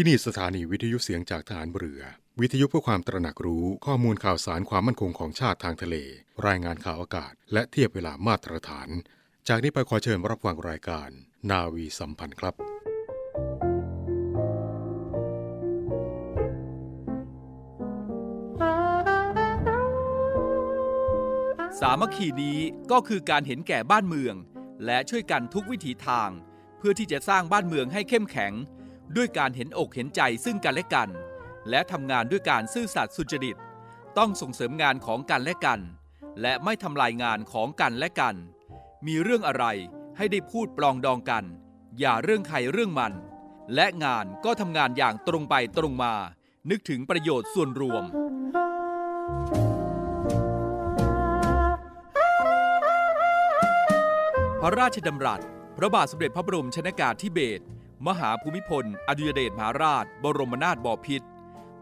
ที่นี่สถานีวิทยุเสียงจากฐานเรือ วิทยุเพื่อความตระหนักรู้ข้อมูลข่าวสารความมั่นคงของชาติทางทะเล รายงานข่าวอากาศ และเทียบเวลามาตรฐาน จากนี้ไปขอเชิญรับฟังรายการ นาวีสัมพันธ์ครับ สามัคคีนี้ก็คือการเห็นแก่บ้านเมือง และช่วยกันทุกวิถีทาง เพื่อที่จะสร้างบ้านเมืองให้เข้มแข็ง ด้วยการเห็นอกเห็นใจซึ่งกันและกัน และทำงานด้วยการซื่อสัตย์สุจริต ต้องส่งเสริมงานของกันและกัน และไม่ทำลายงานของกันและกัน มีเรื่องอะไรให้ได้พูดปลองดองกัน อย่าเรื่องใครเรื่องมัน และงานก็ทำงานอย่างตรงไปตรงมา นึกถึงประโยชน์ส่วนรวม พระราชดำรัส พระบาทสมเด็จพระบรมชนากาธิเบศร มหาภูมิพล อดุยเดชมหาราช บรมนาถบพิตร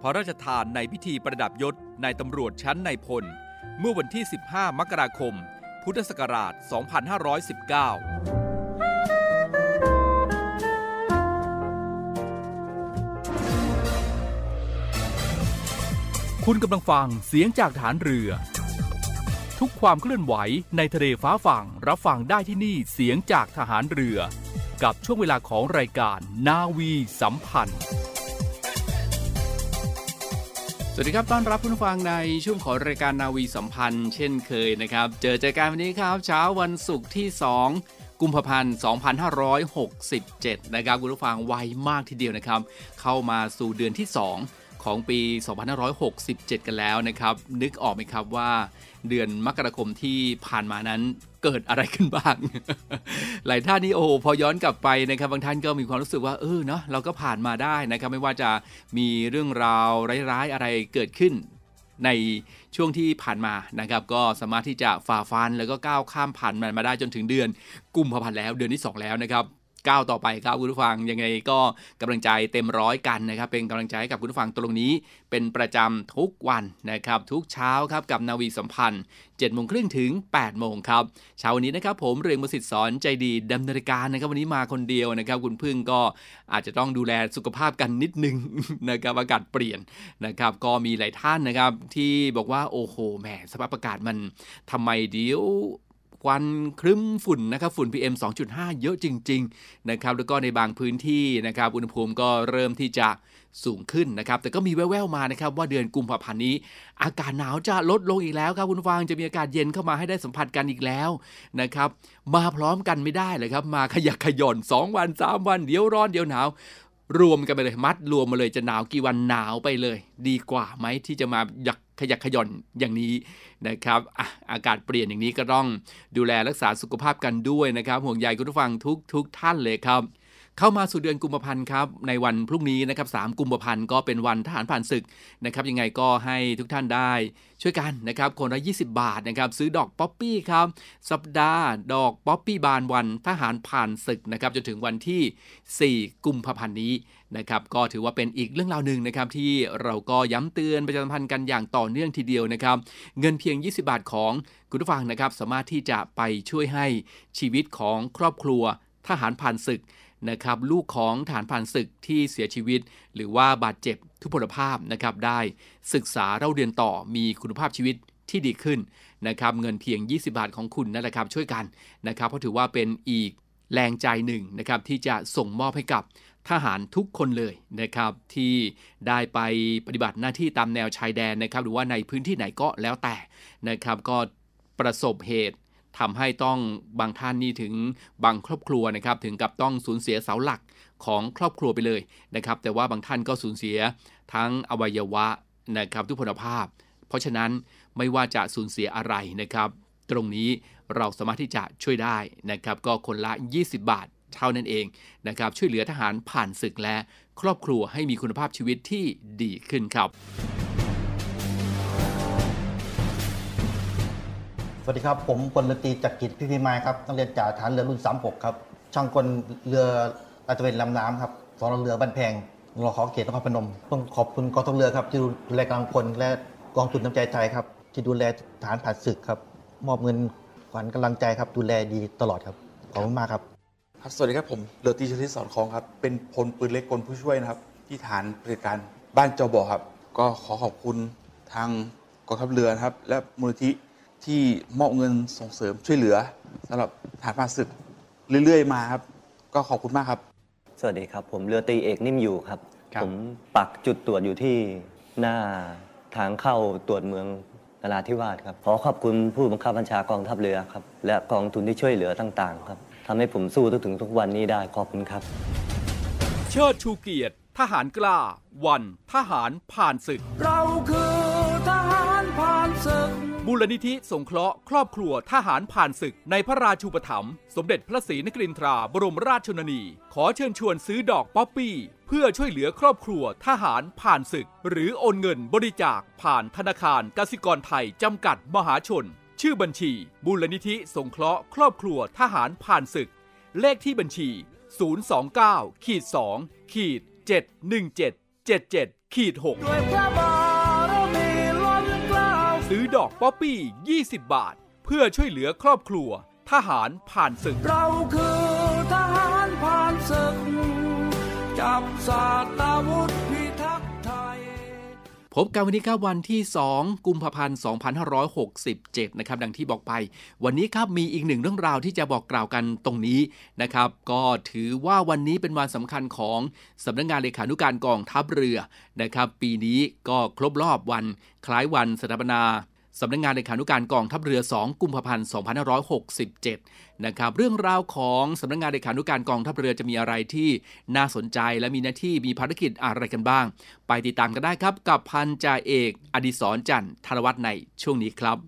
พระราชทานในพิธีประดับยศในตำรวจชั้นในพล เมื่อวันที่ 15 มกราคม พุทธศักราช 2519คุณกำลังฟังเสียงจากฐานเรือ ทุกความเคลื่อนไหวในทะเลฟ้าฝั่งรับฟังได้ที่นี่เสียงจากทหารเรือ กับช่วงเวลาของรายการนาวีสัมพันธ์ สวัสดีครับต้อนรับคุณผู้ฟังในช่วงของรายการนาวีสัมพันธ์ เช่นเคยนะครับ เจอเจอกันวันนี้ครับ เช้าวันศุกร์ที่ 2กุมภาพันธ์ 2567 นะครับ คุณผู้ฟังไวมากทีเดียวนะครับ เข้ามาสู่เดือนที่ 2 ของปี 2567 กันแล้วนะครับ นึกออกไหมครับว่า เดือนมกราคมที่ผ่านมานั้นเกิดอะไรขึ้นบ้าง หลายท่านนี่โอ้พอย้อนกลับไปนะครับบางท่านก็มีความรู้สึกว่าเออเนาะเราก็ผ่านมาได้นะครับไม่ว่าจะมีเรื่องราวร้ายๆอะไรเกิดขึ้นในช่วงที่ผ่านมานะครับ ก็สามารถที่จะฝ่าฟันแล้วก็ก้าวข้ามผ่านมันมาได้จนถึงเดือนกุมภาพันธ์แล้วเดือนที่ 2 แล้วนะครับ ก้าวต่อไปครับคุณผู้ฟังยังไงก็กำลังใจเต็มร้อยกันนะครับ เป็นกำลังใจให้กับคุณผู้ฟังตรงนี้ เป็นประจำทุกวันนะครับ ทุกเช้าครับกับนาวีสัมพันธ์7โมงครึ่งถึง8โมงครับเช้าวันนี้นะครับผมเรียงมสิตสอนใจดีดำเนินการนะครับ วันนี้มาคนเดียวนะครับ คุณพึ่งก็อาจจะต้องดูแลสุขภาพกันนิดนึงนะครับอากาศเปลี่ยนนะครับ ก็มีหลายท่านนะครับที่บอกว่าโอ้โหแหมสภาพอากาศมันทำไมเดี๋ยว ควันครึ้มฝุ่นนะครับฝุ่น PM 2.5 เยอะจริงๆนะครับแล้วก็ในบางพื้นที่นะครับอุณหภูมิก็เริ่มที่จะสูงขึ้นนะครับแต่ก็มีแว่วๆมานะครับว่าเดือนกุมภาพันธ์นี้ อากาศหนาวจะลดลงอีกแล้วครับคุณฟังจะมีอากาศเย็นเข้ามาให้ได้สัมผัสกันอีกแล้วนะครับมาพร้อมกันไม่ได้เลยครับมาขยักขย่อน 2 วัน 3 วันเดี๋ยวร้อนเดี๋ยวหนาว รวมกันไปเลยมัดรวมมาเลยจะหนาวกี่วันหนาวไปเลย ดีกว่าไหมที่จะมาหยักขยักขย่อนอย่างนี้นะครับออากาศเปลี่ยนอย่างนี้ก็ต้องดูแลรักษาสุขภาพกันด้วยนะครับ ห่วงใยคุณผู้ฟังทุกทุกท่านเลยครับ เข้ามาสู่เดือนกุมภาพันธ์ครับในวันพรุ่งนี้นะครับสามกุมภาพันธ์ก็เป็นวันทหารผ่านศึกนะครับยังไงก็ให้ทุกท่านได้ช่วยกันนะครับคนละ 20 บาทนะครับซื้อดอกป๊อปปี้ครับสัปดาห์ ดอกป๊อปปี้บานวันทหารผ่านศึกนะครับจนถึงวันที่ 4 กุมภาพันธ์นี้นะครับก็ถือว่าเป็นอีกเรื่องราวหนึ่งนะครับที่เราก็ย้ำเตือนประชาสัมพันธ์กันอย่างต่อเนื่องทีเดียวนะครับเงินเพียง 20 บาทของคุณผู้ฟังนะครับสามารถที่จะไปช่วยให้ชีวิตของครอบครัวทหารผ่านศึก นะครับลูกของฐานผ่านศึกที่เสียชีวิต หรือว่าบาดเจ็บทุพพลภาพนะครับได้ศึกษาเล่าเรียนต่อมีคุณภาพชีวิตที่ดีขึ้นนะครับเงินเพียง 20 บาทของคุณนั่นแหละครับช่วยกันนะครับเพราะถือว่าเป็นอีกแรงใจหนึ่งนะครับที่จะส่งมอบให้กับทหารทุกคนเลยนะครับที่ได้ไปปฏิบัติหน้าที่ตามแนวชายแดนนะครับหรือว่าในพื้นที่ไหนก็แล้วแต่นะครับก็ประสบเหตุ ทำให้ต้องบางท่านนี่ถึงบางครอบครัวนะครับถึงกับต้องสูญเสียเสาหลักของครอบครัวไปเลยนะครับ แต่ว่าบางท่านก็สูญเสียทั้งอวัยวะนะครับทุพพลภาพ เพราะฉะนั้นไม่ว่าจะสูญเสียอะไรนะครับ ตรงนี้เราสามารถที่จะช่วยได้นะครับ ก็คนละ 20 บาทเท่านั้นเองนะครับ ช่วยเหลือทหารผ่านศึกและครอบครัวให้มีคุณภาพชีวิตที่ดีขึ้นครับ สวัสดีครับ ผมพลตรีจักรกิจพิพิมายครับนักเรียนจ่าฐานเรือรุ่น 36 ครับ ช่างกลเรือลาดตระเวนลำน้ำครับสอนเรือบ้านแพงรอขอเขตนครพนม ต้องขอบคุณกองทัพเรือครับที่ดูแลกำลังพลและกองทุนน้ำใจไทยครับ ที่ดูแลฐานผ่านศึกครับ มอบเงินขวัญกำลังใจครับ ดูแลดีตลอดครับ ขอบคุณมากครับ ครับ สวัสดีครับผมเรือตีชลิตสอนคลองครับ เป็นพลปืนเล็กกลผู้ช่วยนะครับ ที่ฐานปฏิบัติการบ้านจอบอครับ ก็ขอขอบคุณทางกองทัพเรือครับ และมูลนิธิ ที่มอบเงินส่งเสริมช่วยเหลือสำหรับฐานผ่านศึกเรื่อยๆ มาครับ ก็ขอบคุณมากครับ สวัสดีครับ ผมเรือตรีเอกนิ่มอยู่ครับ ครับ ผมปักจุดตรวจอยู่ที่หน้าทางเข้าตรวจเมืองนราธิวาสครับ ขอขอบคุณผู้บังคับบัญชากองทัพเรือครับ และกองทุนที่ช่วยเหลือต่างๆ ครับทำให้ผมสู้ถึงทุกวันนี้ได้ขอบคุณครับ เชิดชูเกียรติ ทหารกล้า วันทหารผ่านศึก เราคือ มูลนิธิสงเคราะห์ ครอบครัวทหารผ่านศึกในพระราชูปถัมภ์สมเด็จพระศรีนครินทราบรมราชชนนี ขอเชิญชวนซื้อดอกป๊อปปี้ เพื่อช่วยเหลือครอบครัวทหารผ่านศึก หรือโอนเงินบริจาคผ่านธนาคารกสิกรไทยจำกัดมหาชน ชื่อบัญชีมูลนิธิสงเคราะห์ ครอบครัวทหารผ่านศึก เลขที่บัญชี 029ขีด2ขีด717 77ขีด6 ซื้อดอกป๊อปปี้ 20 บาท เพื่อช่วยเหลือครอบครัว ทหารผ่านศึก เราคือทหารผ่านศึก จับสาตาวุธ พบกันวันนี้ครับวันที่ 2 กุมภาพันธ์ 2567 นะครับ ดังที่บอกไป วันนี้ครับมีอีกหนึ่งเรื่องราวที่จะบอกกล่าวกันตรงนี้นะครับ ก็ถือว่าวันนี้เป็นวันสำคัญของสำนักงานเลขานุการกองทัพเรือนะครับ ปีนี้ก็ครบรอบวันคล้ายวันสถาปนา สำนักงานเลขานุการกองทัพเรือ 2 กุมภาพันธ์ 2567 นะครับ เรื่องราวของสำนักงานเลขานุการกองทัพเรือจะมีอะไรที่น่าสนใจและมีหน้าที่มีภารกิจอะไรกันบ้าง ไปติดตามกันได้ครับกับพันจ่าเอก อดิศรจันทร์ธนวัฒน์ในช่วงนี้ครับ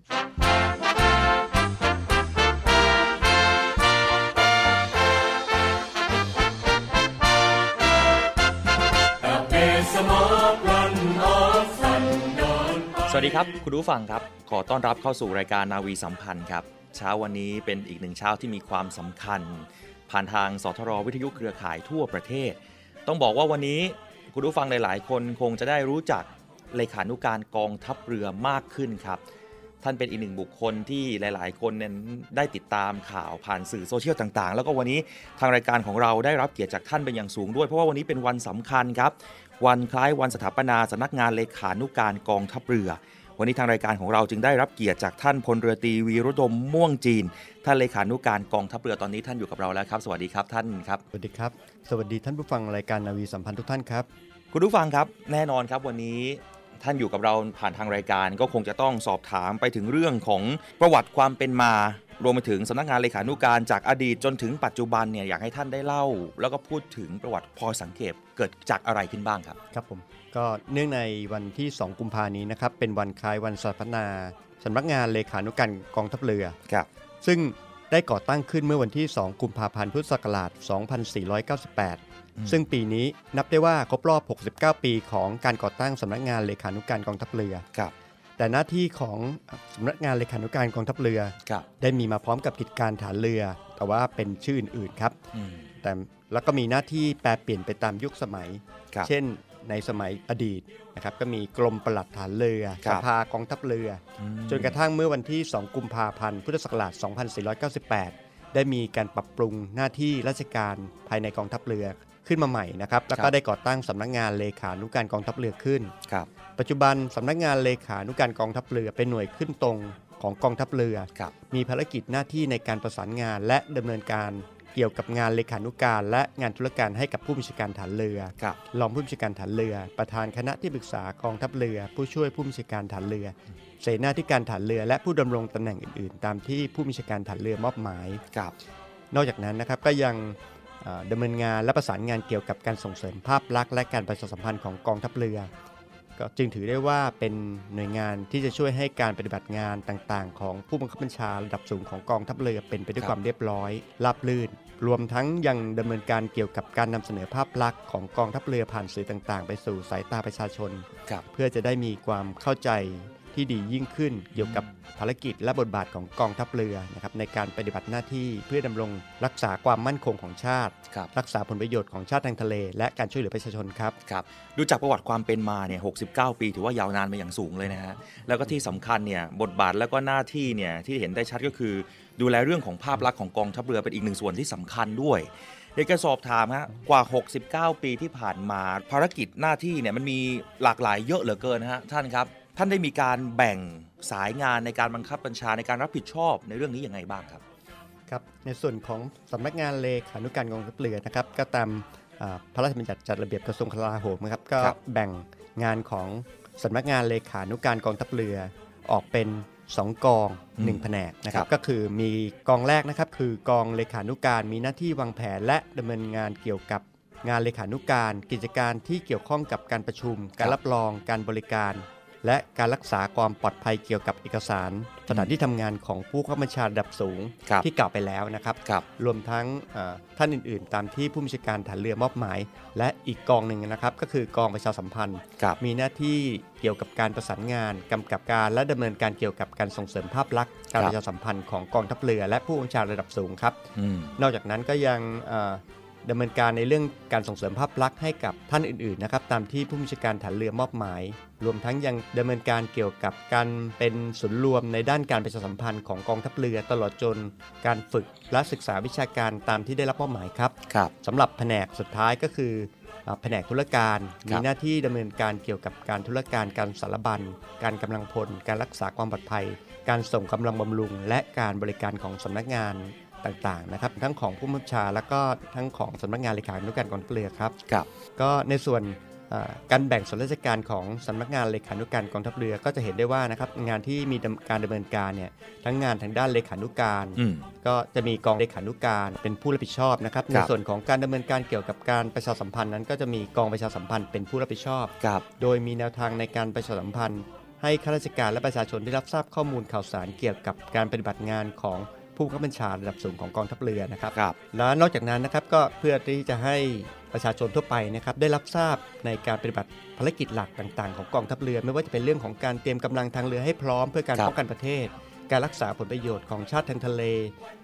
สวัสดีครับ คุณผู้ฟังครับ ขอต้อนรับเข้าสู่รายการนาวีสัมพันธ์ครับ เช้าวันนี้เป็นอีกหนึ่งเช้าที่มีความสำคัญ ผ่านทางสทรวิทยุเครือข่ายทั่วประเทศ ต้องบอกว่าวันนี้คุณผู้ฟังหลาย ๆ คนคงจะได้รู้จักเลขานุการกองทัพเรือมากขึ้นครับ ท่านเป็นอีกหนึ่งบุคคลที่หลาย ๆ คนนั้นได้ติดตามข่าวผ่านสื่อโซเชียลต่าง ๆ แล้วก็วันนี้ทางรายการของเราได้รับเกียรติจากท่านเป็นอย่างสูงด้วย เพราะว่าวันนี้เป็นวันสำคัญครับ วันคล้ายวันสถาปนาสำนักงานเลขานุการกองทัพเรือ วันนี้ทางรายการของเราจึงได้รับเกียรติจากท่านพลเรือตรีวีรุดมม่วงจีน ท่านเลขานุการกองทัพเรือตอนนี้ท่านอยู่กับเราแล้วครับ สวัสดีครับท่านครับ สวัสดีครับ สวัสดีท่านผู้ฟังรายการนาวีสัมพันธ์ทุกท่านครับ คุณผู้ฟังครับ แน่นอนครับวันนี้ท่านอยู่กับเราผ่านทางรายการก็คงจะต้องสอบถามไปถึงเรื่องของประวัติความเป็นมารวมไปถึงสำนักงานเลขานุการจากอดีตจนถึงปัจจุบันเนี่ยอยากให้ท่านได้เล่า แล้วก็พูดถึงประวัติพอสังเกต เกิดจากอะไรขึ้นบ้างครับ ครับผม ก็เนื่องในวันที่ 2 กุมภานี้นะครับ เป็นวันคล้ายวันสถาปนาสำนักงานเลขานุการกองทัพเรือครับ ซึ่งได้ก่อตั้งขึ้นเมื่อวันที่ 2 กุมภาพันธ์พุทธศักราช 2498 ซึ่งปีนี้นับได้ว่าครบรอบ 69 ปีของการก่อตั้งสำนักงานเลขานุการกองทัพเรือครับแต่หน้าที่ของสำนักงานเลขานุการกองทัพเรือครับได้มีมาพร้อมกับกิจการฐานเรือ แต่ว่าเป็นชื่ออื่นๆครับอืมแต่ แล้วก็มีหน้าที่แปรเปลี่ยนไปตามยุคสมัยครับเช่นในสมัยอดีตนะครับก็มีกรมปลัดฐานเรือครัสบภากองทัพเรืออืมจนกระทั่งเมื่อวันที่ 2 กุมภาพันธ์พุทธศักราช 2498 ได้มีการปรับปรุงหน้าที่ราชการภายในกองทัพเรือขึ้นมาใหม่นะครับแล้วก็ได้ก่อตั้งสำนักงานเลขานุการกองทัพเรือขึ้นครับปัจจุบันสำนักงานเลขานุการกองทัพเรือเป็นหน่วยขึ้นตรงของกองทัพเรือครับมีภารกิจหน้าที่ในการประสานงานและดำเนินการ เกี่ยวกับงานเลขานุการ และงานธุรการให้กับผู้บัญชาการฐานเรือครับรองผู้บัญชาการฐานเรือ ประธานคณะที่ปรึกษากองทัพเรือ ผู้ช่วยผู้บัญชาการฐานเรือ เสนาธิการฐานเรือ และผู้ดำรงตำแหน่งอื่นๆ ตามที่ผู้บัญชาการฐานเรือมอบหมายครับนอกจากนั้นนะครับก็ยังเอ่อดำเนินงานและประสานงานเกี่ยวกับการส่งเสริมภาพลักษณ์และการประชาสัมพันธ์ของกองทัพเรือ ก็จึงถือได้ว่าเป็นหน่วยงานที่จะช่วยให้การปฏิบัติงานต่างๆ ของผู้บังคับบัญชาระดับสูงของกองทัพเรือเป็นไปด้วยความเรียบร้อยราบรื่น รวมทั้งยังดำเนินการเกี่ยวกับการนำเสนอภาพลักษณ์ของกองทัพเรือผ่านสื่อต่างๆ ไปสู่สายตาประชาชนครับเพื่อจะได้มีความเข้าใจ ที่ดียิ่งขึ้น เกี่ยวกับภารกิจและบทบาทของกองทัพเรือนะครับในการปฏิบัติหน้าที่เพื่อดำรงรักษาความมั่นคงของชาติครับรักษาผลประโยชน์ของชาติทางทะเล และการช่วยเหลือประชาชนครับครับดูจากประวัติความเป็นมาเนี่ย69 ปี ถือว่ายาวนานมาอย่างสูงเลยนะฮะแล้วก็ที่สำคัญเนี่ยบทบาทแล้วก็หน้าที่เนี่ยที่เห็นได้ชัดก็คือ ดูแลเรื่องของภาพลักษณ์ของกองทัพเรือเป็นอีกหนึ่งส่วนที่สำคัญด้วยอยากจะสอบถามฮะกว่า 69 ปีที่ผ่านมาภารกิจหน้าที่เนี่ยมันมีหลากหลายเยอะเหลือเกินนะฮะท่านครับ ท่านได้มีการแบ่งสายงานในการบังคับบัญชาในการรับผิดชอบในเรื่องนี้ยังไงบ้างครับครับในส่วนของสำนักงานเลขานุการกองทัพเรือนะครับก็ตามอ่าพระราชบัญญัติจัดระเบียบกระทรวงกลาโหมนะครับก็ครับแบ่งงานของสำนักงานเลขานุการกองทัพเรือออกเป็น 2 กอง 1 แผนกนะครับก็คือมีกองแรกนะครับคือกองเลขานุการมีหน้าที่วางแผนและดำเนินงานเกี่ยวกับงานเลขานุการ กิจการที่เกี่ยวข้องกับการประชุม การรับรองการบริการ และการรักษาความปลอดภัยเกี่ยวกับเอกสาร สถานที่ทำงานของผู้ข้าบัญชาระดับสูงครับที่กล่าวไปแล้วนะครับครับรวมทั้งเอ่อท่านอื่นๆ ตามที่ผู้บัญชาการฐานเรือมอบหมาย และอีกกองหนึ่งนะครับ ก็คือกองประชาสัมพันธ์ครับมีหน้าที่เกี่ยวกับการประสานงานกำกับการและดำเนินการเกี่ยวกับการส่งเสริมภาพลักษณ์การประชาสัมพันธ์ของกองทัพเรือและผู้บัญชาการระดับสูงครับอืมนอกจากนั้นก็ยังเอ่อ ดำเนินการในเรื่องการส่งเสริมภาพลักษณ์ให้กับท่านอื่นๆนะครับตามที่ผู้บัญชาการฐานเรือมอบหมาย รวมทั้งยังดำเนินการเกี่ยวกับการเป็นศูนย์รวมในด้านการประชาสัมพันธ์ของกองทัพเรือตลอดจนการฝึกและศึกษาวิชาการตามที่ได้รับมอบหมายครับครับสำหรับแผนกสุดท้ายก็คืออ่าแผนกธุรการคมีรับหน้าที่ดำเนินการเกี่ยวกับการธุรการการสารบัญ การกำลังพล การรักษาความปลอดภัย การส่งกำลังบำรุง และการบริการของสำนักงาน ต่างๆนะครับทั้งของผู้บัญชาและก็ทั้งของสำนักงานเลขานุการกองทัพเรือครับครับ ก็ในส่วนอ่าการแบ่งส่วนราชการของสำนักงานเลขานุการกองทัพเรือก็จะเห็นได้ว่านะครับงานที่มีดำการดำเนินการเนี่ยทั้งงานทางด้านเลขานุการอืมก็จะมีกองเลขานุการเป็นผู้รับผิดชอบนะครับครับในส่วนของการดำเนินการเกี่ยวกับการประชาสัมพันธ์นั้น ก็จะมีกองประชาสัมพันธ์เป็นผู้รับผิดชอบครับโดยมีแนวทางในการประชาสัมพันธ์ ให้ข้าราชการและประชาชนได้รับทราบข้อมูลข่าวสารเกี่ยวกับการปฏิบัติงานของ ผู้บังคับบัญชาระดับสูงของกองทัพเรือนะครับครับและนอกจากนั้นนะครับก็เพื่อที่จะให้ประชาชนทั่วไปนะครับได้รับทราบในการปฏิบัติภารกิจหลักต่าง ๆ ของกองทัพเรือ ไม่ว่าจะเป็นเรื่องของการเตรียมกำลังทางเรือให้พร้อมเพื่อการครับป้องกันประเทศ การรักษาผลประโยชน์ของชาติทางทะเล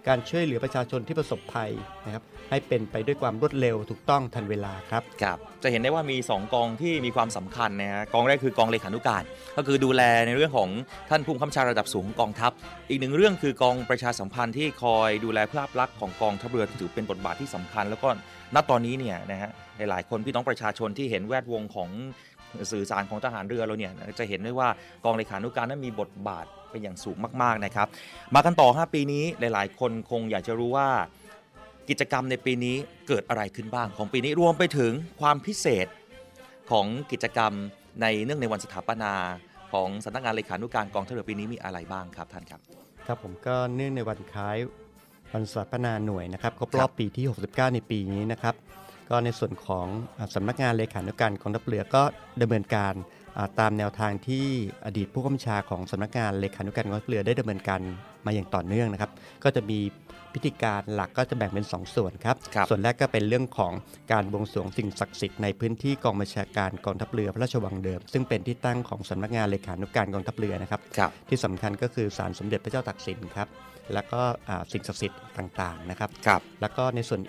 การช่วยเหลือประชาชนที่ประสบภัยนะครับให้เป็นไปด้วยความรวดเร็วถูกต้องทันเวลาครับครับจะเห็นได้ว่ามี 2 กองที่มีความสำคัญนะฮะกองแรกคือกองเลขานุการ ก็คือดูแลในเรื่องของท่านผู้บัญชาระดับสูงกองทัพ อีกหนึ่งเรื่องคือกองประชาสัมพันธ์ที่คอยดูแลภาพลักษณ์ของกองทัพเรือถือเป็นบทบาทที่สำคัญ แล้วก็ณตอนนี้เนี่ยนะฮะหลายๆคนพี่น้องประชาชนที่เห็นแวดวงของ สื่อสารของทหารเรือเราเนี่ยจะเห็นได้ว่ากองเลขานุการนั้นมีบทบาทเป็นอย่างสูงมากๆนะครับ มากันต่อ 5 ปีนี้หลายๆ คนคงอยากจะรู้ว่ากิจกรรมในปีนี้เกิดอะไรขึ้นบ้างของปีนี้รวมไปถึงความพิเศษของกิจกรรมในเนื่องในวันสถาปนาของสำนักงานเลขานุการกองทัพเรือปีนี้มีอะไรบ้างครับท่านครับ ครับผมก็เนื่องในวันคล้ายวันสถาปนาหน่วยนะครับครบรอบปีที่ 69 ในปีนี้นะครับ ก็ในส่วนของอ่าสำนักงานเลขานุการกองทัพเรือก็ดำเนินการอ่าตามแนวทางที่อดีตผู้กำกับชาของสำนักงานเลขานุการกองทัพเรือได้ดำเนินการมาอย่างต่อเนื่องนะครับ ก็จะมีพิธีการหลักก็จะแบ่งเป็น 2 ส่วนครับครับส่วนแรกก็เป็นเรื่องของการบวงสรวงสิ่งศักดิ์สิทธิ์ในพื้นที่กองบัญชาการกองทัพเรือพระราชวังเดิม ซึ่งเป็นที่ตั้งของสำนักงานเลขานุการกองทัพเรือนะครับครับที่สำคัญก็คือศาลสมเด็จพระเจ้าตากสินครับแล้วก็อ่าสิ่งศักดิ์สิทธิ์ต่างๆนะครับครับแล้วก็ในส่วน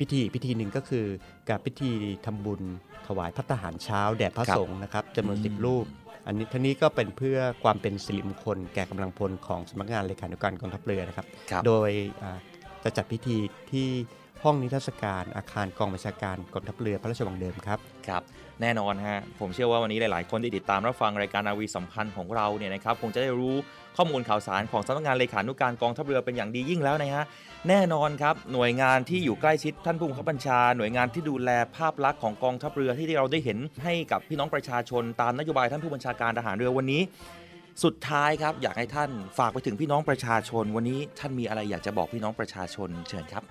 พิธีอีกพิธีหนึ่งก็คือการพิธีทำบุญถวายพระทหารเช้าแด่พระครับสงฆ์นะครับจำนวนอืมสิบรูป อันนี้ทั้งนี้ก็เป็นเพื่อความเป็นสิริมงคลแก่กำลังพลของสำนักงานเลขานุการกองทัพเรือนะครับครับโดยอ่าจะจัดพิธีที่ห้องนิทรรศการอาคารกองบัญชาการกองทัพเรือพระราชวังเดิมครับครับ แน่นอนฮะผมเชื่อว่าวันนี้หลาย ๆ คนที่ติดตามรับฟังรายการนาวีสัมพันธ์ของเราเนี่ยนะครับคงจะได้รู้ข้อมูลข่าวสารของสำนักงานเลขานุการกองทัพเรือเป็นอย่างดียิ่งแล้วนะฮะ แน่นอนครับ หน่วยงานที่อยู่ใกล้ชิดท่านผู้บังคับบัญชา หน่วยงานที่ดูแลภาพลักษณ์ของกองทัพเรือที่เราได้เห็นให้กับพี่น้องประชาชน ตามนโยบายท่านผู้บัญชาการทหารเรือวันนี้ สุดท้ายครับ อยากให้ท่านฝากไปถึงพี่น้องประชาชน วันนี้ท่านมีอะไรอยากจะบอกพี่น้องประชาชนเชิญครับ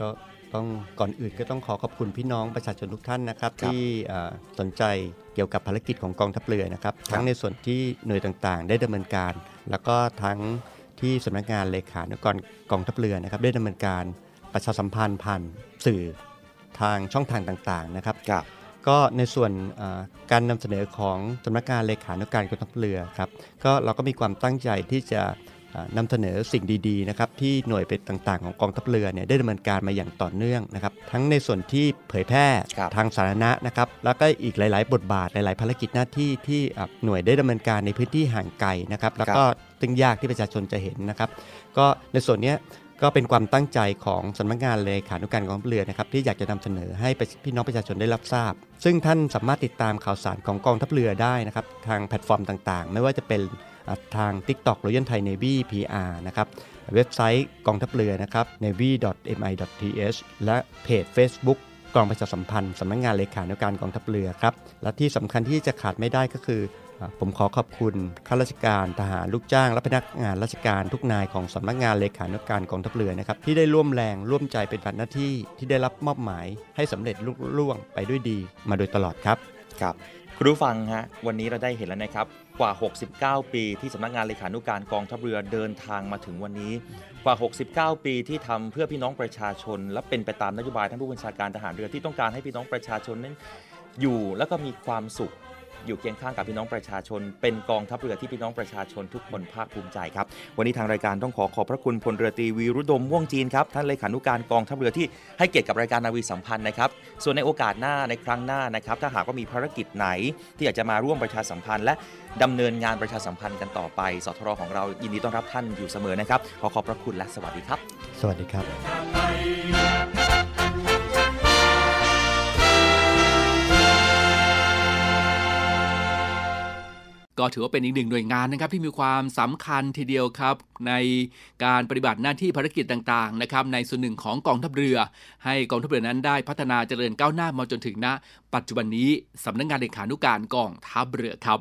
ก็ต้องก่อนอื่นก็ต้องขอขอบคุณพี่น้องประชาชนทุกท่านนะครับครับที่เอ่อสนใจเกี่ยวกับภารกิจของกองทัพเรือนะครับทั้งในส่วนที่หน่วยต่างๆ ได้ดำเนินการ แล้วก็ทั้ง ที่สำนักงานเลขานุกรกองทัพเรือนะครับได้ดำเนินการประชาสัมพันธ์ผ่านสื่อทางช่องทางต่างๆนะครับครับก็ในส่วนเอ่อการนำเสนอของสำนักงานเลขานุการกองทัพเรือครับก็เราก็มีความตั้งใจที่จะเอ่อ นำเสนอสิ่งดีๆนะครับที่หน่วยเป็นต่างๆ ของกองทัพเรือเนี่ยได้ดำเนินการมาอย่างต่อเนื่องนะครับทั้งในส่วนที่เผยแพร่ครับทางสาธารณะนะครับแล้วก็อีกหลาย ๆ บทบาทหลาย ๆ ภารกิจหน้าที่ที่อะหน่วยได้ดำเนินการในพื้นที่ห่างไกลนะครับแล้วก็ซึ่งยากที่ประชาชนจะเห็นนะครับ ก็ในส่วนเนี้ยก็เป็นความตั้งใจของสำนักงานเลขานุการกองทัพเรือนะครับที่อยากจะนำเสนอให้พี่น้องประชาชนได้รับทราบ ซึ่งท่านสามารถติดตามข่าวสารของกองทัพเรือได้นะครับทางแพลตฟอร์มต่างๆ ไม่ว่าจะเป็น ทาง TikTok Royal Thai Navy PR นะครับเว็บไซต์กองทัพเรือนะครับ navy.mi.th และเพจ Facebook กองประชาสัมพันธ์สำนักงงานเลขานุการกองทัพเรือครับ และที่สำคัญที่จะขาดไม่ได้ก็คือ ผมขอขอบคุณข้าราชการทหารลูกจ้าง และพนักงานราชการทุกนายของสำนักงานเลขานุการกองทัพเรือนะครับที่ได้ร่วมแรงร่วมใจเป็นบัตรหน้าที่ที่ได้รับมอบหมายให้สำเร็จลุล่วงไปด้วยดีมาโดยตลอดครับครับคุณผู้ฟังฮะวันนี้เราได้เห็นแล้วนะครับ กว่า 69 ปีที่สำนักงานเลขานุการกองทัพเรือเดินทางมาถึงวันนี้ กว่า 69 ปีที่ทำเพื่อพี่น้องประชาชน และเป็นไปตามนโยบายท่านผู้บัญชาการทหารเรือที่ต้องการให้พี่น้องประชาชนนั้นอยู่ แล้วก็มีความสุข อยู่เคียงข้างกับพี่น้องประชาชน เป็นกองทัพเรือที่พี่น้องประชาชนทุกคนภาคภูมิใจครับ วันนี้ทางรายการต้องขอขอบพระคุณพลเรือตรีวีรุดมม่วงจีนครับท่านเลขานุการกองทัพเรือที่ให้เกียรติกับรายการนาวีสัมพันธ์นะครับส่วนในโอกาสหน้าในครั้งหน้านะครับถ้าหากว่ามีภารกิจไหน ที่อยากจะมาร่วมประชาสัมพันธ์ และดำเนินงานประชาสัมพันธ์กันต่อไปสทรของเรายินดีต้อนรับท่านอยู่เสมอนะครับขอขอบพระคุณและสวัสดีครับ สวัสดีครับ ถือว่าเป็นอีกหนึ่งหน่วยงานนะครับที่มีความสำคัญทีเดียวครับในการปฏิบัติหน้าที่ภารกิจต่างๆนะครับในส่วนหนึ่งของกองทัพเรือ ให้กองทัพเรือนั้นได้พัฒนาเจริญก้าวหน้ามาจนถึงณ ปัจจุบันนี้สำนักงงานเลขานุการกองทัพเรือครับ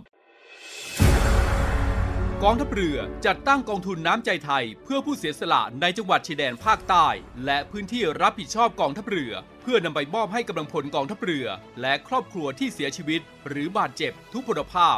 กองทัพเรือจัดตั้งกองทุนน้ำใจไทย เพื่อผู้เสียสละในจังหวัดชายแดนภาคใต้ และพื้นที่รับผิดชอบกองทัพเรือ เพื่อนำไปมอบให้กำลังพลกองทัพเรือ และครอบครัวที่เสียชีวิต หรือบาดเจ็บทุกพลภาพ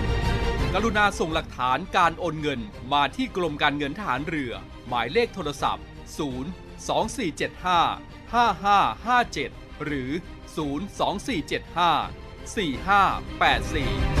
กรุณาส่งหลักฐานการโอนเงินมาที่กรมการเงินทหารเรือ หมายเลขโทรศัพท์ 0 2475 5557 หรือ 02475 4584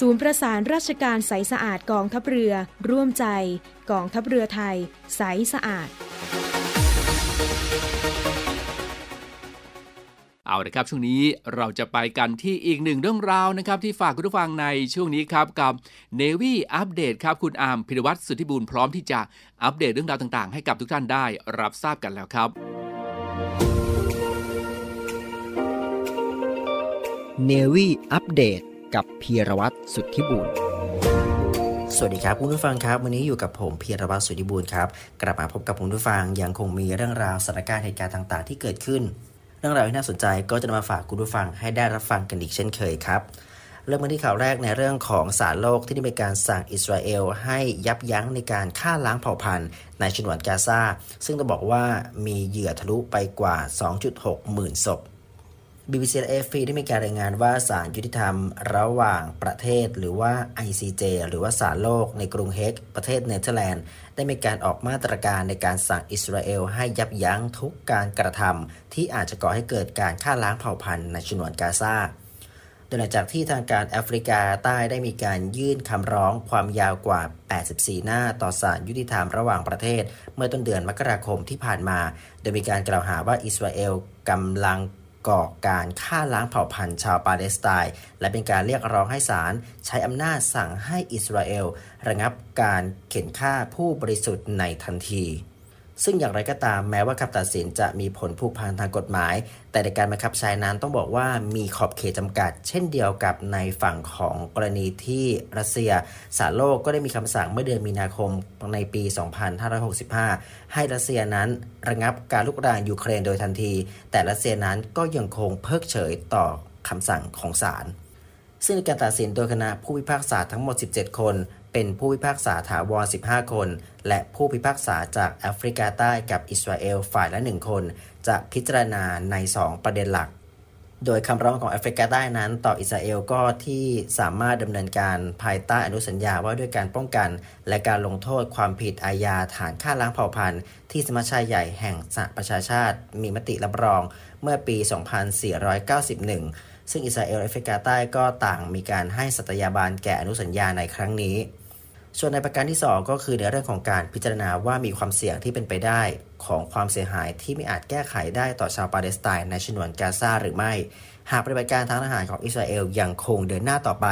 ศูนย์ประสานราชการใสสะอาดกองทัพเรือ ร่วมใจ กองทัพเรือไทย ใสสะอาด เอาละครับช่วงนี้เราจะไปกันที่อีกหนึ่งเรื่องราวนะครับ ที่ฝากคุณผู้ฟังในช่วงนี้ครับกับ Navy อัปเดตครับคุณอาร์มพิรวัตรสุทธิบูรณ์พร้อมที่จะอัปเดตเรื่องราวต่าง ๆ ให้กับทุกท่านได้รับทราบกันแล้วครับ Navy อัปเดต กับพีรวัตรสุทธิบุญสวัสดีครับคุณผู้ฟังครับ วันนี้อยู่กับผมพีรวัตรสุทธิบุญครับ กลับมาพบกับคุณผู้ฟังยังคงมีเรื่องราวสถานการณ์เหตุการณ์ต่าง ๆ ที่เกิดขึ้น เรื่องราวที่น่าสนใจก็จะมาฝากคุณผู้ฟังให้ได้รับฟังกันอีกเช่นเคยครับเริ่มกันที่ข่าวแรกในเรื่องของสารโลกที่ได้มีการสั่งอิสราเอลให้ยับยั้งในการฆ่าล้างเผ่าพันธุ์ในฉนวนกาซาซึ่งต้องบอกว่ามีเหยื่อทะลุไปกว่า 2.6 หมื่นศพ BBC และ AFP ได้มีการรายงานว่าศาลยุติธรรมระหว่างประเทศหรือว่า ICJ หรือว่าศาลโลกในกรุงเฮกประเทศเนเธอร์แลนด์ ได้มีการออกมาตรการในการสั่งอิสราเอลให้ยับยั้งทุกการกระทำที่อาจจะก่อให้เกิดการฆ่าล้างเผ่าพันธุ์ในฉนวนกาซาโดโดยหลังจากที่ทางการแอฟริกาใต้ได้มีการยื่นคำร้องความยาวกว่า 84 หน้าต่อศาลยุติธรรมระหว่างประเทศ เมื่อต้นเดือนมกราคมที่ผ่านมา โดยมีการกล่าวหาว่าอิสราเอลกำลัง ก่อการฆ่าล้างเผ่าพันธุ์ชาวปาเลสไตน์และเป็นการเรียกร้องให้ศาลใช้อำนาจสั่งให้อิสราเอล ระงับการเข็นฆ่าผู้บริสุทธิ์ในทันที ซึ่งอย่างไรก็ตามแม้ว่าคำตัดสินจะมีผลผูกพันทางกฎหมาย แต่ในการบังคับใช้นั้นต้องบอกว่ามีขอบเขตจำกัด เช่นเดียวกับในฝั่งของกรณีที่รัสเซียสารโลกก็ได้มีคำสั่งเมื่อเดือนมีนาคมในปี 2565 ให้รัสเซียนั้นระงับการลุกรานยูเครนโดยทันที แต่รัสเซียนั้นก็ยังคงเพิกเฉยต่อคำสั่งของศาลซึ่งการตัดสินโดยคณะผู้พิพากษาทั้งหมด 17 คน เป็นผู้พิพากษาถาวร 15 คน และผู้พิพากษาจากแอฟริกาใต้กับอิสราเอลฝ่ายละ 1 คน จะพิจารณาใน 2 ประเด็นหลัก โดยคำร้องของแอฟริกาใต้นั้น ต่ออิสราเอลก็ที่สามารถดำเนินการภายใต้อนุสัญญาว่าด้วยการป้องกัน และการลงโทษความผิดอาญาฐานฆ่าล้างเผ่าพันธุ์ ที่สมัชชาใหญ่แห่งสหประชาชาติ มีมติรับรองเมื่อปี 2491ซึ่งอิสราเอลและแอฟริกาใต้ก็ต่างมีการให้สัตยาบานแก่อนุสัญญาในครั้งนี้ ส่วนในประการที่ 2 ก็คือในเรื่องของการพิจารณาว่ามีความเสี่ยงที่เป็นไปได้ของความเสียหายที่ไม่อาจแก้ไขได้ต่อชาวปาเลสไตน์ในฉนวนกาซาหรือไม่ หากปฏิบัติการทางทหารของอิสราเอลยังคงเดินหน้าต่อไป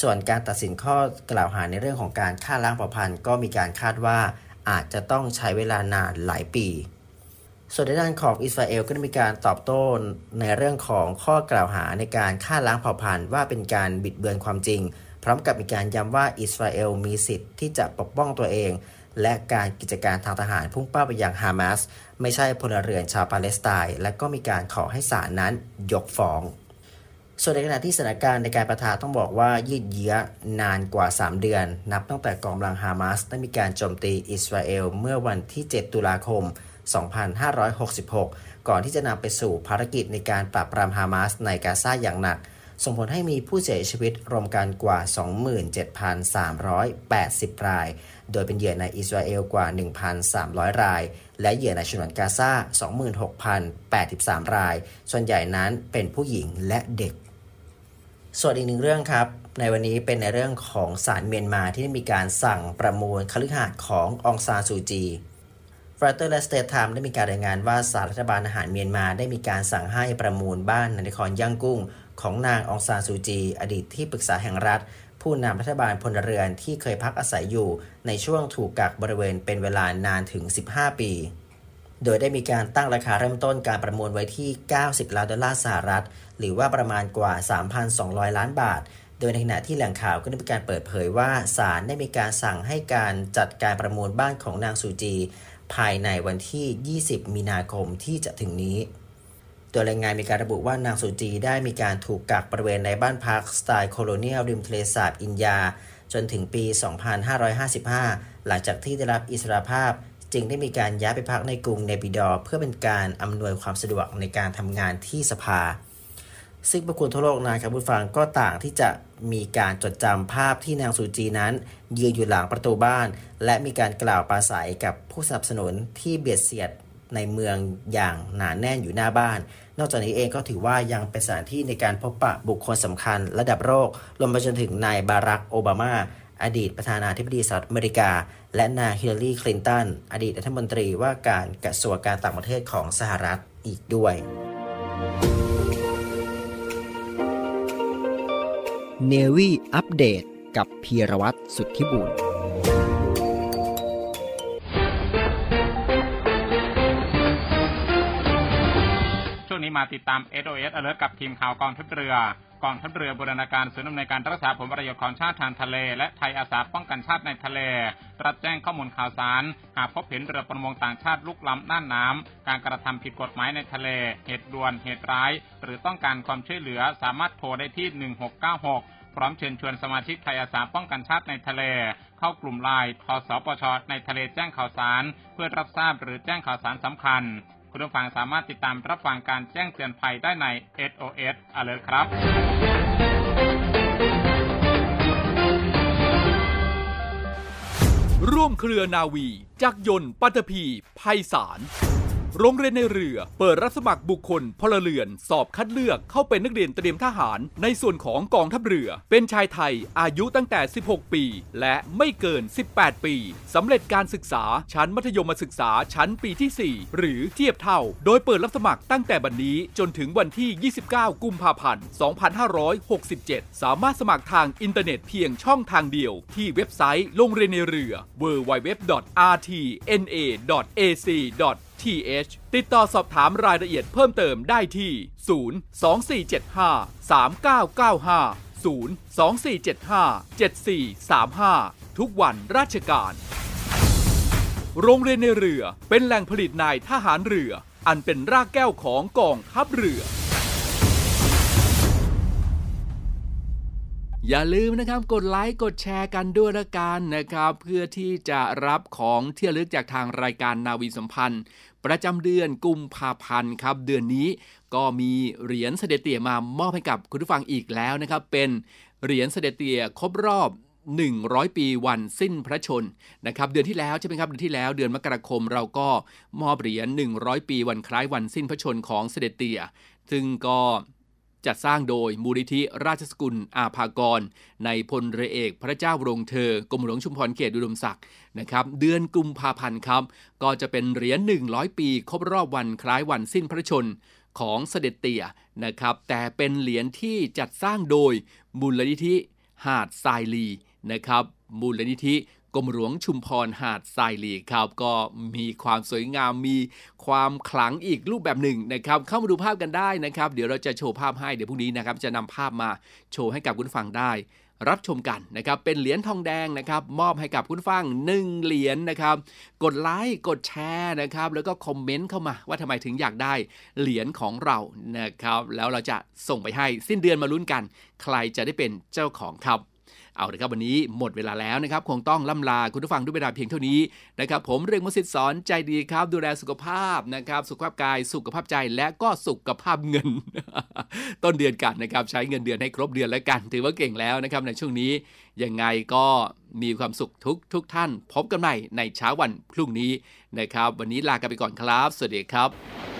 ส่วนการตัดสินข้อกล่าวหาในเรื่องของการฆ่าล้างเผ่าพันธุ์ก็มีการคาดว่าอาจจะต้องใช้เวลานานหลายปีส่วนในด้านของอิสราเอลก็ได้มีการตอบโต้ในเรื่องของข้อกล่าวหาในการฆ่าล้างเผ่าพันธุ์ว่าเป็นการบิดเบือนความจริง พร้อมกับมีการย้ำว่าอิสราเอลมีสิทธิ์ที่จะปกป้องตัวเอง และการกิจการทางทหารพุ่งเป้าไปยังฮามาสไม่ใช่พลเรือนชาวปาเลสไตน์ และก็มีการขอให้ศาลนั้นยกฟ้องส่วนในขณะที่สถานการณ์ในการประทะต้องบอกว่ายืดเยื้อนานกว่า 3 เดือน นับตั้งแต่กองกำลังฮามาสได้มีการโจมตีอิสราเอลเมื่อวันที่ 7 ตุลาคม 2566 ก่อนที่จะนำไปสู่ภารกิจในการปราบปรามฮามาสในกาซาอย่างหนัก ส่งผลให้มีผู้เสียชีวิตรวมกันกว่า 27,380 ราย โดยเป็นเหยื่อในอิสราเอลกว่า 1,300 ราย และเหยื่อในฉนวนกาซา26,083 ราย ส่วนใหญ่นั้นเป็นผู้หญิงและเด็ก ส่วนอีกหนึ่งเรื่องครับในวันนี้เป็นในเรื่องของศาลเมียนมาที่ได้มีการสั่งประมูลคฤหาสน์ขององซานซูจีฟรัตเตอร์และ Straits Times ได้มีการรายงานว่าศาลรัฐบาลทหารเมียนมาได้มีการสั่งให้ประมูลบ้านในนครย่างกุ้ง ของนางองซานซูจี อดีตที่ปรึกษาแห่งรัฐ ผู้นำรัฐบาลพลเรือนที่เคยพักอาศัยอยู่ในช่วงถูกกักบริเวณเป็นเวลานานถึง 15 ปี โดยได้มีการตั้งราคาเริ่มต้นการประมูลไว้ที่ 90 ล้านดอลลาร์สหรัฐ หรือว่าประมาณกว่า 3,200 ล้านบาทโดยในขณะที่แหล่งข่าวก็ได้มีการเปิดเผยว่าศาลได้มีการสั่งให้การจัดการประมูลบ้านของนางซูจี ภายในวันที่ 20 มีนาคมที่จะถึงนี้ ดยรายงานมีการระบุว่านางสุจีได้มีการถูกกักบริเวณในบ้านพักสไตล์โคโลเนียลริมทะเลสาบอินยา จนถึงปี 2555 หลังจากที่ได้รับอิสรภาพ จึงได้มีการย้ายไปพักในกรุงเนปิดอร์เพื่อเป็นการอำนวยความสะดวกในการทำงานที่สภา ซึ่งประคุณทั่วโลกนะครับผู้ฟังก็ต่างที่จะมีการจดจำภาพที่นางสุจีนั้น ยืนอยู่หลังประตูบ้าน และมีการกล่าวปราศัยกับผู้สนับสนุนที่เบียดเสียด ในเมืองอย่างหนาแน่นอยู่หน้าบ้าน นอกจากนี้เองก็ถือว่ายังเป็นสถานที่ในการพบปะบุคคลสำคัญระดับโลกรวมไปจนถึงนายบารักโอบามา อดีตประธานาธิบดีสหรัฐอเมริกา และนายฮิลลารีคลินตันอดีตรัฐมนตรีว่าการกระทรวงการต่างประเทศของสหรัฐอีกด้วย เนวี่อัปเดตกับพีรวัตรสุทธิบุญ ติดตาม SOS Alert กับทีมข่าวกองทัพเรือกองทัพเรือบูรณาการศูนย์อำนวยการรักษาผลประโยชน์ของชาติทางทะเล และไทยอาสาป้องกันชาติในทะเล รับแจ้งข้อมูลข่าวสาร หากพบเห็นเรือประมงต่างชาติลุกล้ำน่านน้ำการกระทำผิดกฎหมายในทะเล เหตุด่วนเหตุร้าย หรือต้องการความช่วยเหลือสามารถโทรได้ที่ 1696 พร้อมเชิญชวนสมาชิกไทยอาสาป้องกันชาติในทะเล เข้ากลุ่มไลน์ทสปชในทะเลแจ้งข่าวสาร เพื่อรับทราบหรือแจ้งข่าวสารสำคัญ คุณผู้ฟังสามารถติดตามรับฟังการแจ้งเตือนภัยได้ใน SOS Alert ครับร่วมเครือนาวี จักยนต์ปัตภีภัยสาร โรงเรียนในเรือ เปิดรับสมัครบุคคลพลเรือน สอบคัดเลือกเข้าเป็นนักเรียนเตรียมทหาร ในส่วนของกองทัพเรือ เป็นชายไทย อายุตั้งแต่ 16 ปี และไม่เกิน 18 ปีสำเร็จการศึกษาชั้นมัธยมศึกษาชั้นปีที่ 4 หรือเทียบเท่า โดยเปิดรับสมัครตั้งแต่บัดนนี้จนถึงวันที่ 29 กุมภาพันธ์ 2567 สามารถสมัครทางอินเทอร์เน็ตเพียงช่องทางเดียว ที่เว็บไซต์โรงเรียนในเรือ www.rtna.ac th ติดต่อสอบถามรายละเอียดเพิ่มเติมได้ที่ 02475 3995 02475 7435 ทุกวันราชการ โรงเรียนในเรือเป็นแหล่งผลิตนายทหารเรือ อันเป็นรากแก้วของกองทัพเรือ อย่าลืมนะครับกดไลค์กดแชร์กันด้วยละกันนะครับ เพื่อที่จะรับของเที่ระลึกจากทางรายการนาวีสัมพันธ์ ประจำเดือนกุมภาพันธ์ครับเดือนนี้ก็มีเหรียญเสด็จเตี่ยมามอบให้กับคุณผู้ฟังอีกแล้วนะครับ เป็นเหรียญเสด็จเตี่ยครบรอบ100 ปีวันสิ้นพระชนนะครับเดือนที่แล้วใช่ไหมครับเดือนที่แล้วเดือนมกราคมเราก็มอบเหรียญ100 ปีวันคล้ายวันสิ้นพระชนของเสด็จเตี่ยซึ่งก็ จัดสร้างโดยมูลนิธิราชสกุลอาภากร ในพลเรือเอกพระเจ้ารงเธอกรมหลวงชุมพรเขตอุดมศักดิ์นะครับเดือนกุมภาพันธ์ครับ ก็จะเป็นเหรียญ 100 ปี ครบรอบวันคล้ายวันสิ้นพระชนของเสด็จเตี่ยนะครับ แต่เป็นเหรียญที่จัดสร้างโดยมูลนิธิหาดทรายลีนะครับมูลนิธิ กรมหลวงชุมพรหาดทรายลีครับก็มีความสวยงามมีความขลังอีกรูปแบบหนึ่งนะครับ เข้ามาดูภาพกันได้นะครับ เดี๋ยวเราจะโชว์ภาพให้เดี๋ยวพรุ่งนี้นะครับ จะนำภาพมาโชว์ให้กับคุณฟังได้ รับชมกันนะครับ เป็นเหรียญทองแดงนะครับ มอบให้กับคุณฟัง1เหรียญนะครับ กดไลค์กดแชร์นะครับ แล้วก็คอมเมนต์เข้ามาว่าทำไมถึงอยากได้เหรียญของเรานะครับ แล้วเราจะส่งไปให้สิ้นเดือนมาลุ้นกัน ใครจะได้เป็นเจ้าของครับ เอาละครับวันนี้หมดเวลาแล้วนะครับ คงต้องล่ำลาคุณผู้ฟังด้วยเวลาเพียงเท่านี้นะครับ ผมเรื่องมสิทธิ์สอนใจดีครับ ดูแลสุขภาพนะครับ สุขภาพกาย สุขภาพใจและก็สุขภาพเงิน ต้นเดือนกันนะครับ ใช้เงินเดือนให้ครบเดือนแล้วกัน ถือว่าเก่งแล้วนะครับในช่วงนี้ยังไงก็มีความสุขทุกทุกท่าน พบกันใหม่ในเช้าวันพรุ่งนี้นะครับ วันนี้ลากันไปก่อนครับ สวัสดีครับ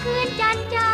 ค่ำคืนจันจ้า